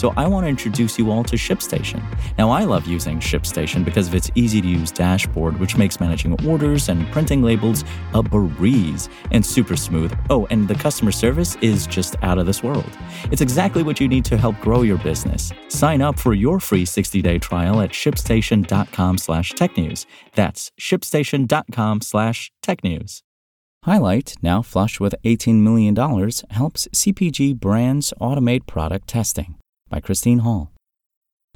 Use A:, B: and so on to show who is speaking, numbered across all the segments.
A: So I want to introduce you all to ShipStation. Now, I love using ShipStation because of its easy to use dashboard, which makes managing orders and printing labels a breeze and super smooth. Oh, and the customer service is just out of this world. It's exactly what you need to help grow your business. Sign up for your free 60-day trial at shipstation.com slash technews. That's shipstation.com slash technews. Highlight, now flush with $18 million, helps CPG brands automate product testing by Christine Hall.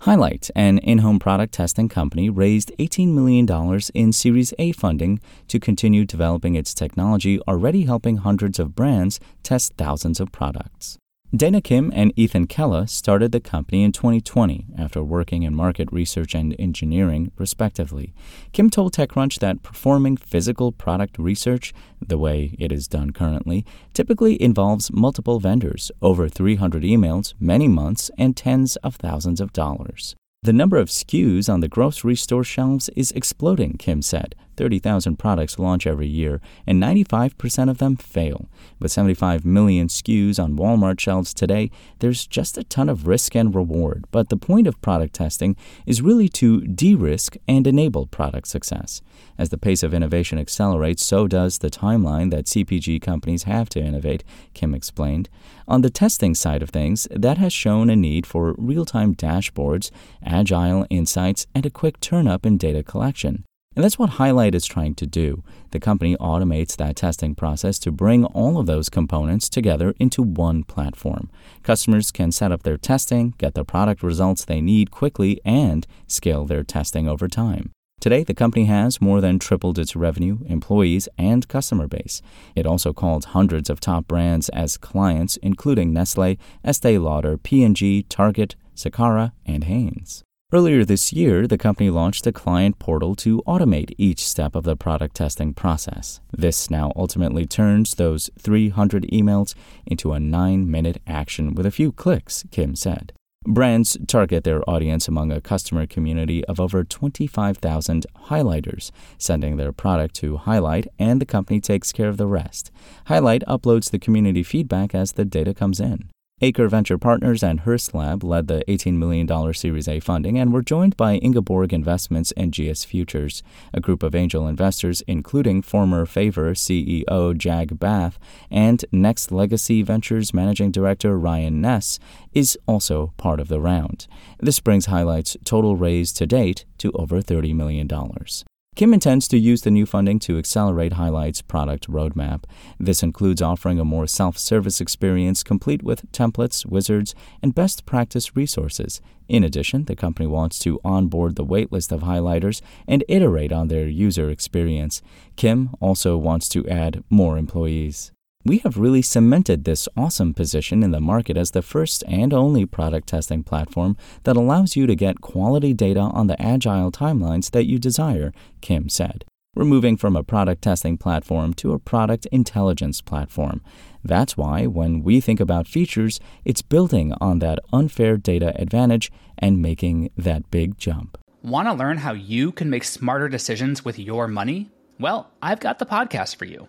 A: Highlight, an in home product testing company, raised $18 million in Series A funding to continue developing its technology, already helping hundreds of brands test thousands of products. Dana Kim and Ethan Kella started the company in 2020 after working in market research and engineering, respectively. Kim told TechCrunch that performing physical product research, the way it is done currently, typically involves multiple vendors, over 300 emails, many months, and tens of thousands of dollars. The number of SKUs on the grocery store shelves is exploding, Kim said. 30,000 products launch every year, and 95% of them fail. With 75 million SKUs on Walmart shelves today, there's just a ton of risk and reward. But the point of product testing is really to de risk and enable product success. As the pace of innovation accelerates, so does the timeline that CPG companies have to innovate, Kim explained. On the testing side of things, that has shown a need for real time dashboards, agile insights, and a quick turn up in data collection. And that's what Highlight is trying to do. The company automates that testing process to bring all of those components together into one platform. Customers can set up their testing, get the product results they need quickly, and scale their testing over time. Today, the company has more than tripled its revenue, employees, and customer base. It also called hundreds of top brands as clients, including Nestle, Estee Lauder, P&G, Target, Sakara, and Hanes. Earlier this year, the company launched a client portal to automate each step of the product testing process. This now ultimately turns those 300 emails into a nine minute action with a few clicks, Kim said. Brands target their audience among a customer community of over 25,000 highlighters, sending their product to Highlight, and the company takes care of the rest. Highlight uploads the community feedback as the data comes in. Acre Venture Partners and Hearst Lab led the $18 million Series A funding and were joined by Ingeborg Investments and GS Futures, a group of angel investors including former Favor CEO Jag Bath and Next Legacy Ventures Managing Director Ryan Ness is also part of the round. This brings Highlight's total raise to date to over $30 million. Kim intends to use the new funding to accelerate Highlight's product roadmap. This includes offering a more self service experience complete with templates, wizards, and best practice resources. In addition, the company wants to onboard the waitlist of highlighters and iterate on their user experience. Kim also wants to add more employees. We have really cemented this awesome position in the market as the first and only product testing platform that allows you to get quality data on the agile timelines that you desire, Kim said. We're moving from a product testing platform to a product intelligence platform. That's why, when we think about features, it's building on that unfair data advantage and making that big jump.
B: Want to learn how you can make smarter decisions with your money? Well, I've got the podcast for you.